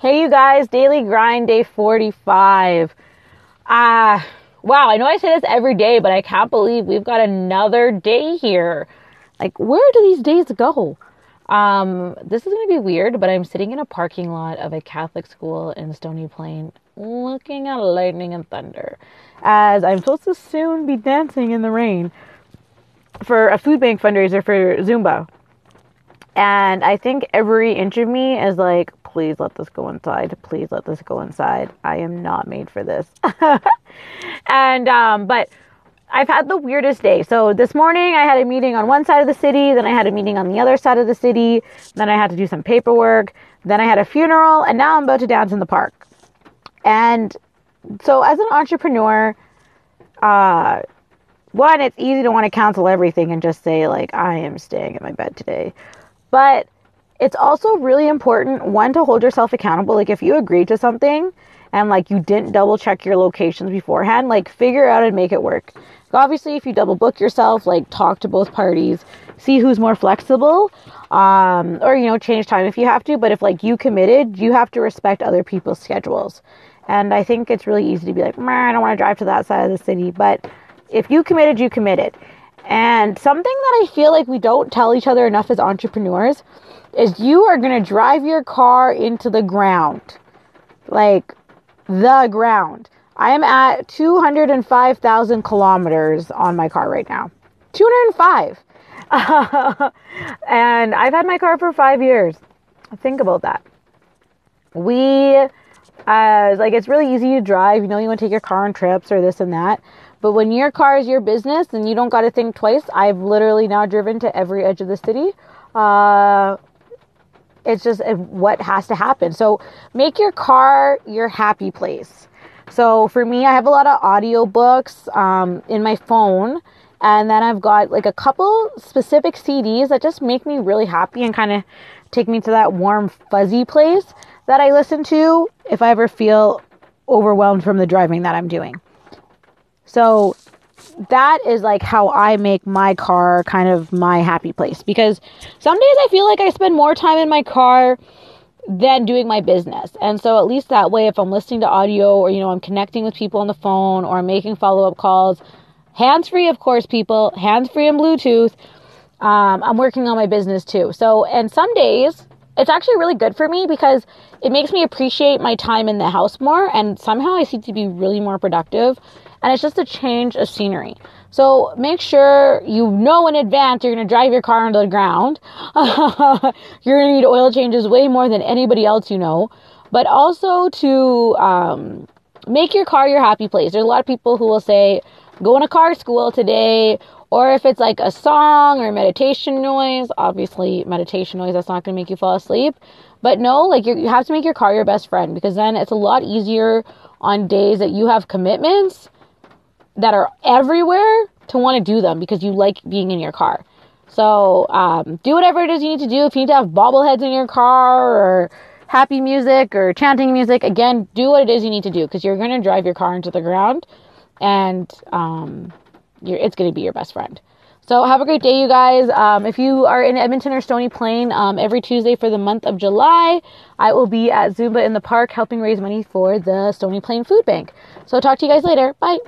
Hey, you guys, daily grind day 45. Ah, uh, wow, I know I say this every day, but I can't believe we've got another day here. Like, where do these days go? Um, this is going to be weird, but I'm sitting in a parking lot of a Catholic school in Stony Plain looking at lightning and thunder as I'm supposed to soon be dancing in the rain for a food bank fundraiser for Zumba. And I think every inch of me is like, please let this go inside. Please let this go inside. I am not made for this. and, um, but I've had the weirdest day. So this morning I had a meeting on one side of the city, then I had a meeting on the other side of the city, then I had to do some paperwork, then I had a funeral, and now I'm about to dance in the park. And so as an entrepreneur, uh, one, it's easy to want to cancel everything and just say, like, I am staying in my bed today. But it's also really important, one, to hold yourself accountable. Like, if you agreed to something and, like, you didn't double check your locations beforehand, like, figure out and make it work. Obviously, if you double book yourself, like, talk to both parties, see who's more flexible, um, or, you know, change time if you have to. But if, like, you committed, you have to respect other people's schedules. And I think it's really easy to be like, I don't want to drive to that side of the city. But if you committed, you committed. And something that I feel like we don't tell each other enough as entrepreneurs is you are going to drive your car into the ground. Like the ground. I am at 205,000 kilometers on my car right now. 205. and I've had my car for five years. Think about that. We, uh, like, it's really easy to drive. You know, you want to take your car on trips or this and that. But when your car is your business and you don't got to think twice, I've literally now driven to every edge of the city. Uh, it's just what has to happen. So make your car your happy place. So for me, I have a lot of audiobooks um, in my phone. And then I've got like a couple specific CDs that just make me really happy and kind of take me to that warm, fuzzy place that I listen to if I ever feel overwhelmed from the driving that I'm doing. So that is like how I make my car kind of my happy place because some days I feel like I spend more time in my car than doing my business. And so at least that way if I'm listening to audio or you know I'm connecting with people on the phone or I'm making follow-up calls, hands free of course people, hands free and Bluetooth. Um, I'm working on my business too. So and some days it's actually really good for me because it makes me appreciate my time in the house more and somehow I seem to be really more productive and it's just a change of scenery. So make sure you know in advance you're going to drive your car into the ground. you're going to need oil changes way more than anybody else you know, but also to um, make your car your happy place. There's a lot of people who will say, go in a car school today, or if it's like a song or meditation noise, obviously meditation noise that's not going to make you fall asleep. But no, like you have to make your car your best friend because then it's a lot easier on days that you have commitments that are everywhere to want to do them because you like being in your car. So um, do whatever it is you need to do. If you need to have bobbleheads in your car or happy music or chanting music, again, do what it is you need to do because you're going to drive your car into the ground and um, it's going to be your best friend. So have a great day, you guys. Um, if you are in Edmonton or Stony Plain, um, every Tuesday for the month of July, I will be at Zumba in the park helping raise money for the Stony Plain Food Bank. So talk to you guys later. Bye.